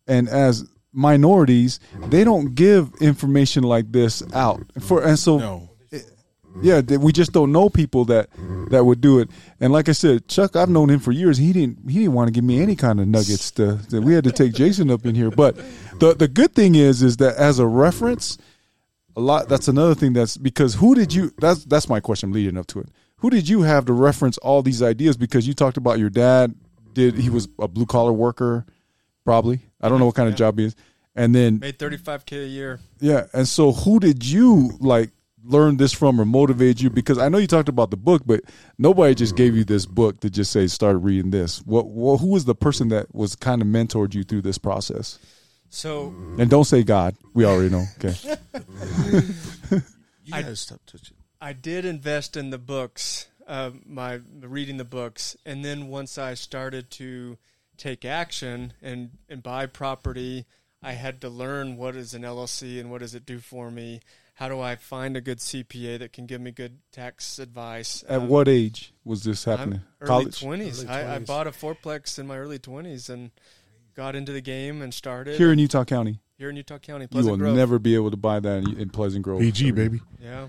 and as minorities, they don't give information like this out for, and so No. Yeah, we just don't know people that that would do it. And like I said, Chuck, I've known him for years. He didn't he didn't want to give me any kind of nuggets. To, to we had to take Jason up in here. But the the good thing is is that as a reference, a lot. That's another thing. That's because who did you? That's that's my question. Leading up to it. Who did you have to reference all these ideas? Because you talked about your dad. Did he was a blue collar worker? Probably. I don't know what kind of job he is. And then Made thirty five k a year. yeah, and so who did you like learn this from or motivate you? Because I know you talked about the book, but nobody just gave you this book to just say start reading this. What, what who was the person that was kind of mentored you through this process? So And don't say God. We already know. Okay. [LAUGHS] You guys stop touching. I did invest in the books, uh, my reading the books, and then once I started to take action and and buy property, I had to learn what is an LLC and what does it do for me. How do I find a good CPA that can give me good tax advice? At Um, what age was this happening? I'm early twenties. I, I bought a fourplex in my early twenties and got into the game and started Here in Utah County, here in Utah County, you will Grove. never be able to buy that in, in Pleasant Grove. PG, baby. Yeah,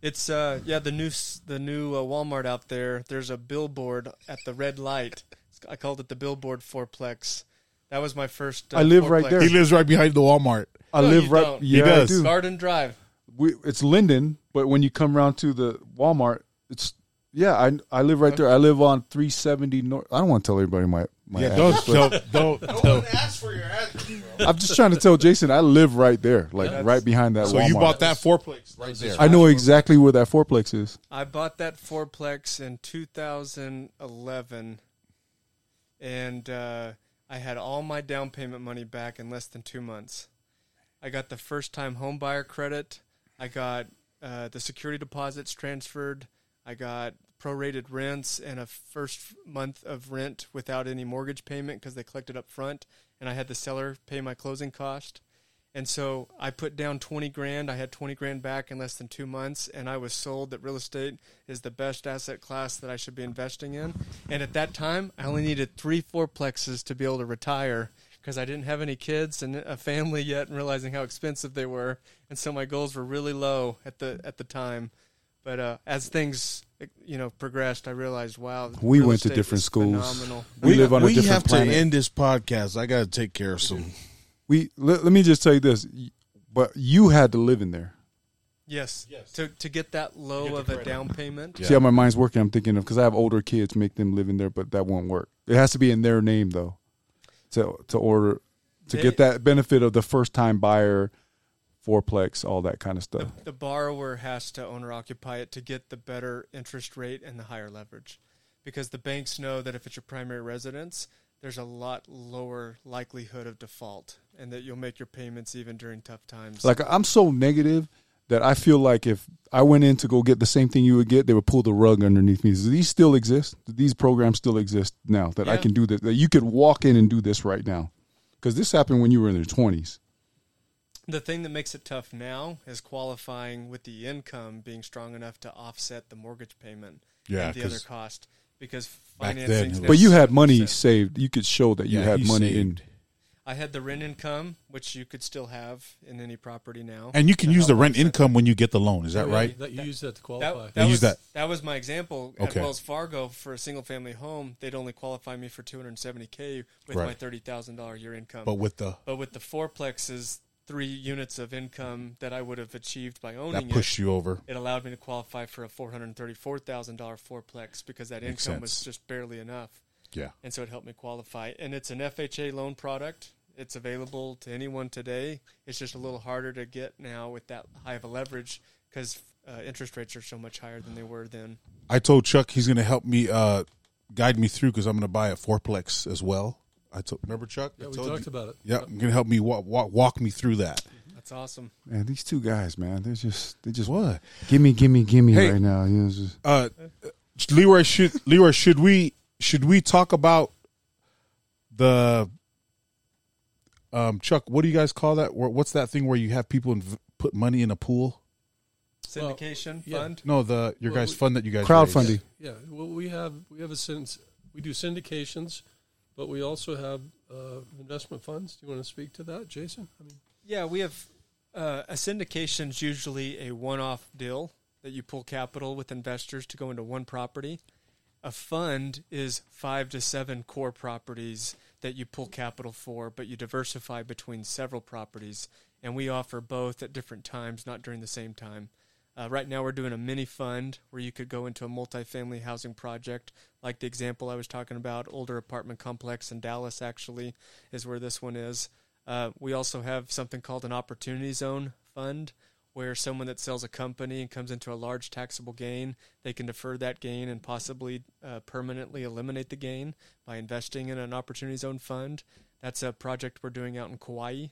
it's uh yeah the new the new uh, Walmart out there. There's a billboard at the red light. I called it the billboard fourplex. That was my first. Uh, I live right there. He lives right behind the Walmart. I No, live you right. don't. Yeah, He I does. do. Garden Drive. We, it's Lindon, but when you come around to the Walmart, it's yeah. I I live right there. I live on 370 North. I don't want to tell everybody my my. Yeah, address, don't don't don't. don't. ask for your address, bro. I'm just trying to tell Jason I live right there, like right behind that. So Walmart. you bought that fourplex right there. I know exactly where that fourplex is. I bought that fourplex in 2011, and uh, I had all my down payment money back in less than two months. I got the first time home buyer credit. I got uh, the security deposits transferred. I got prorated rents and a first month of rent without any mortgage payment because they collected up front, and I had the seller pay my closing cost. And so I put down 20 grand. I had 20 grand back in less than two months, and I was sold that real estate is the best asset class that I should be investing in. And at that time, I only needed three fourplexes to be able to retire because I didn't have any kids and a family yet, and realizing how expensive they were. And so my goals were really low at the at the time. But uh, as things you know progressed, I realized, wow, We went to different schools. Phenomenal. We, live on a different planet. we have to end this podcast. I got to take care of some. we let, let me just tell you this, but you had to live in there. Yes. To to get that low of a down payment. See how my mind's working? I'm thinking of because I have older kids, make them live in there, but that won't work. It has to be in their name though, to to order to They- get that benefit of the first time buyer, fourplex, all that kind of stuff. The borrower has to owner occupy it to get the better interest rate and the higher leverage. Because the banks know that if it's your primary residence, there's a lot lower likelihood of default and that you'll make your payments even during tough times. Like I'm so negative that I feel like if I went in to go get the same thing you would get, they would pull the rug underneath me. Do these still exist? Do these programs still exist now that I can do this? That you could walk in and do this right now? Because this happened when you were in your 20s. the thing that makes it tough now is qualifying with the income being strong enough to offset the mortgage payment Yeah, and the other cost. Because back financing then But you had money saved. You could show that you Yeah, had money saved. in. I had the rent income, which you could still have in any property now. And you can use the rent offset income when you get the loan. Is that Yeah, right? That you use that to qualify. that They use was that. was my example at Wells Fargo for a single family home. They'd only qualify me for 270k with Right. my thirty thousand dollar year income. But with the But with the fourplexes, three units of income that I would have achieved by owning that pushed it, you over. it allowed me to qualify for a four hundred thirty-four thousand dollar fourplex because that Makes income was just barely enough, Yeah. and so it helped me qualify. And it's an FHA loan product. It's available to anyone today. It's just a little harder to get now with that high of a leverage because uh, interest rates are so much higher than they were then. I told Chuck he's going to help me uh, guide me through because I'm going to buy a fourplex as well. I told remember Chuck. yeah, I we talked you? about it. Yeah, yep. I'm going to help me walk, walk walk me through that. That's awesome. Man, these two guys, man, they're just they just What? gimme, gimme, gimme Hey. right now. You know, just- Uh, Leroy should Leroy should we should we talk about the um Chuck? What do you guys call that? What's that thing where you have people inv- put money in a pool? Syndication yeah. fund. No, the your Well, guys we- fund that you guys Crowdfunding. raise. Yeah, well, we have we have a sense we do syndications, but we also have uh, investment funds. Do you want to speak to that, Jason? I mean, Yeah, we have uh, a syndication is usually a one-off deal that you pull capital with investors to go into one property. A fund is five to seven core properties that you pull capital for, but you diversify between several properties. And we offer both at different times, not during the same time. Uh, right now, we're doing a mini fund where you could go into a multifamily housing project, like the example I was talking about, older apartment complex in Dallas. Actually, is where this one is. Uh, we also have something called an opportunity zone fund, where someone that sells a company and comes into a large taxable gain, they can defer that gain and possibly uh, permanently eliminate the gain by investing in an opportunity zone fund. That's a project we're doing out in Kauai.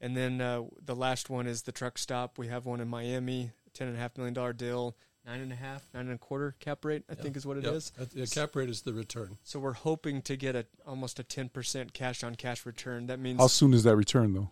And then uh, the last one is the truck stop. We have one in Miami, ten and a half million dollar deal, nine and a half, nine and a quarter cap rate. I think is what it is. yeah, The cap rate is the return. So we're hoping to get a almost a ten percent cash on cash return. That means how soon is that return though?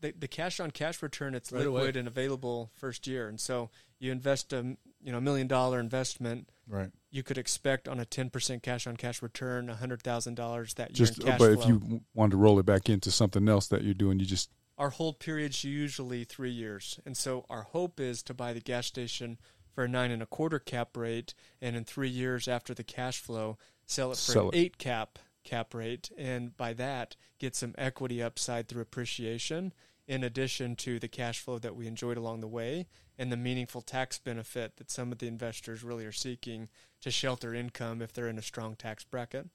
The, the cash on cash return it's Right away. liquid and available first year. And so you invest a you know million dollar investment. Right. You could expect on a ten percent cash on cash return hundred thousand dollars that year Just, in cash but flow. if you wanted to roll it back into something else that you're doing, you just our hold period's usually three years, and so our hope is to buy the gas station for a nine and a quarter cap rate, and in three years after the cash flow, sell it for Sell an it. eight cap cap rate, and by that get some equity upside through appreciation, in addition to the cash flow that we enjoyed along the way and the meaningful tax benefit that some of the investors really are seeking to shelter income if they're in a strong tax bracket.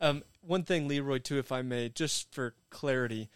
Um, one thing, Leroy, too, if I may, just for clarity,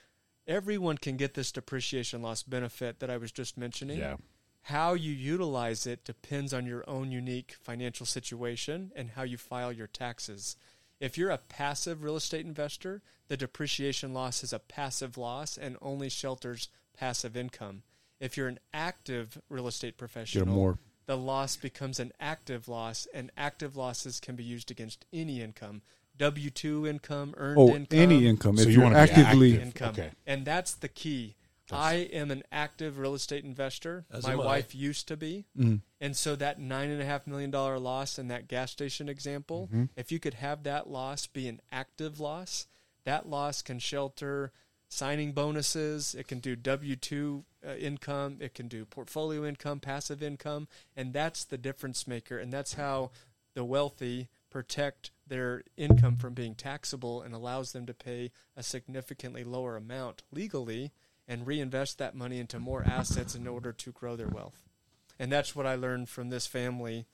everyone can get this depreciation loss benefit that I was just mentioning. Yeah. How you utilize it depends on your own unique financial situation and how you file your taxes. If you're a passive real estate investor, the depreciation loss is a passive loss and only shelters passive income. If you're an active real estate professional, more. the loss becomes an active loss, and active losses can be used against any income. W two income, earned Oh, income, any income. So if you you're wanna actively active. income. Okay. And that's the key. I am an active real estate investor. My wife used to be. Mm. And so that nine and a half million dollar loss in that gas station example, Mm-hmm. if you could have that loss be an active loss, that loss can shelter signing bonuses. It can do W two uh, income. It can do portfolio income, passive income, and that's the difference maker. And that's how the wealthy protect their income from being taxable and allows them to pay a significantly lower amount legally and reinvest that money into more assets in order to grow their wealth. And that's what I learned from this family.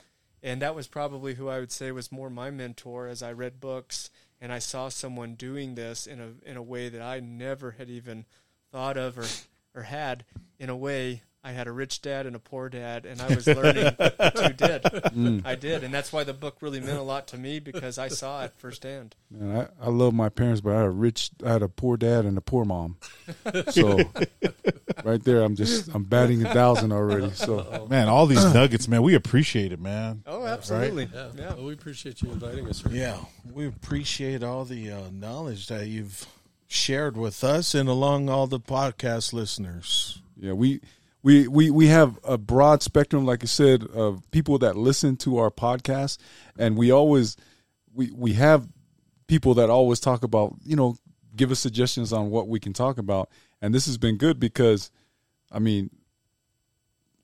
And that was probably who I would say was more my mentor as I read books and I saw someone doing this in a in a way that I never had even thought of or, or had. In a way, I had a rich dad and a poor dad, and I was learning [LAUGHS] what you did. I did, and that's why the book really meant a lot to me because I saw it firsthand. Man, I, I love my parents, but I had a rich, I had a poor dad and a poor mom. So [LAUGHS] right there, I'm just I'm batting a thousand already. So [LAUGHS] Man, all these nuggets, man, we appreciate it, man. Oh, absolutely. Yeah. Yeah. Well, we appreciate you inviting us. Sir. Yeah, we appreciate all the uh, knowledge that you've shared with us and along all the podcast listeners. yeah, we. We, we, we have a broad spectrum, like I said, of people that listen to our podcast, and we always we we have people that always talk about you know give us suggestions on what we can talk about, and this has been good because, I mean,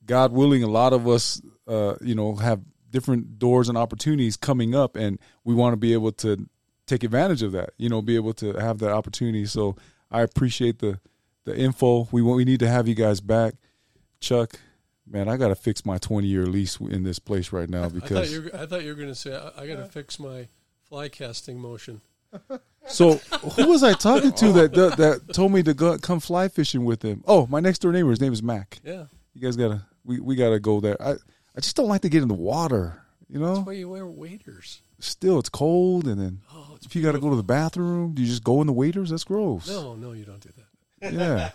God willing, a lot of us, uh, you know, have different doors and opportunities coming up, and we want to be able to take advantage of that. You know, be able to have that opportunity. So I appreciate the the info. We want we need to have you guys back, Chuck. Man, I got to fix my twenty year lease in this place right now because I thought you were going to say I, I got to fix my fly casting motion. So who was I talking to that that, that told me to go come fly fishing with him? Oh, my next door neighbor. His name is Mac. Yeah. You guys gotta we, we gotta go there. I I just don't like to get in the water. You know, That's why you wear waders. still it's cold, and then Oh, if you got to go to the bathroom, do you just go in the waiters? That's gross. No, no, you don't do that. Yeah.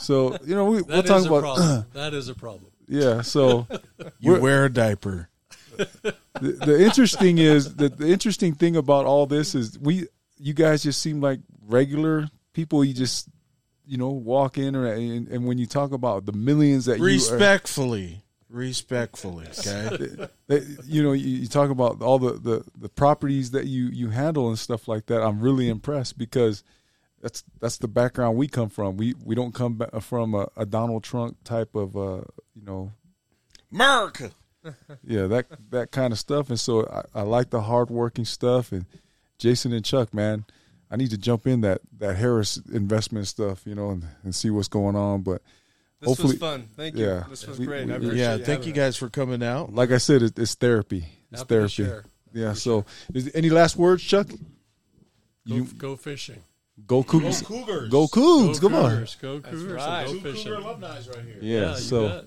so you know we, That we'll is talk a about problem. [CLEARS THROAT] that is a problem. yeah. So You [LAUGHS] wear a diaper. the, the interesting is that the interesting thing about all this is we you guys just seem like regular people. You just you know walk in or and, and when you talk about the millions that you Respectfully. Respectfully, okay? you know you, you talk about all the, the the properties that you you handle and stuff like that i'm really impressed because that's that's the background we come from we we don't come ba- from a, a donald trump type of uh you know America. [LAUGHS] yeah that that kind of stuff and so i, I like the hardworking stuff and jason and chuck man i need to jump in that that harris investment stuff you know and, and see what's going on but This Hopefully- was fun. Thank you. yeah. This was We- great. we- I we- appreciate Yeah, thank having you us. guys for coming out. like i said it, it's therapy it's Happy to therapy share. yeah so is any last words chuck Go, You- go fishing. Go Cougars. Cougars. Go Cougs. Go Come on. Cougars. Go Cougars. right. and Go fishing. alumni right here. Yeah. you so bet.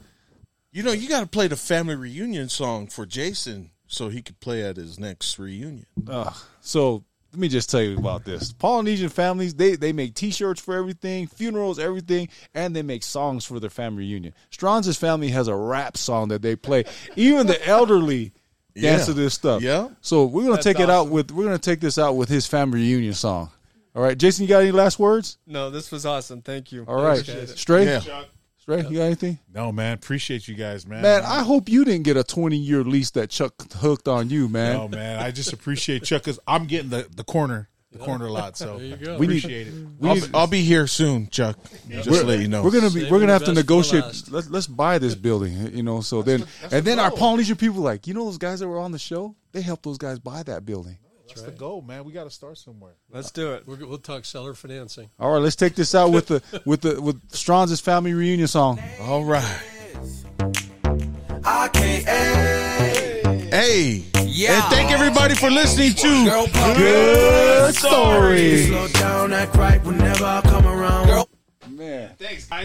You know, you got to play the family reunion song for Jason so he could play at his next reunion. uh, so let me just tell you about this. Polynesian families, they they make T-shirts for everything, funerals, everything, and they make songs for their family reunion. Strong's family has a rap song that they play. Even the elderly dance Yeah. to this stuff. Yeah. So we're gonna That's take it out with we're gonna take this out with his family reunion song. All right, Jason, you got any last words? No, this was awesome. Thank you. All right, Appreciate it. Stray, Yeah. Stray, you got anything? No, man, appreciate you guys, man. Man, I hope you didn't get a twenty year lease that Chuck hooked on you, man. no, man, I just appreciate Chuck because I'm getting the, the corner, the corner lot. So There you. We need- appreciate it. We I'll, be- I'll be here soon, Chuck. Just to let you know. We're gonna be. Saving We're gonna have to negotiate. Let's let's buy this building. You know. So then, and then our Polynesian people like, you know, those guys that were on the show, they helped those guys buy that building. That's the goal, man. We got to start somewhere. Let's do it. We're, we'll talk seller financing. All right, let's take this out with the with the with Strong's family reunion song. All right. RKA. Hey. Yeah. And thank everybody for listening to Girl, pop Good Story. Slow down, act right whenever I come around. Girl, Man. Thanks, guys.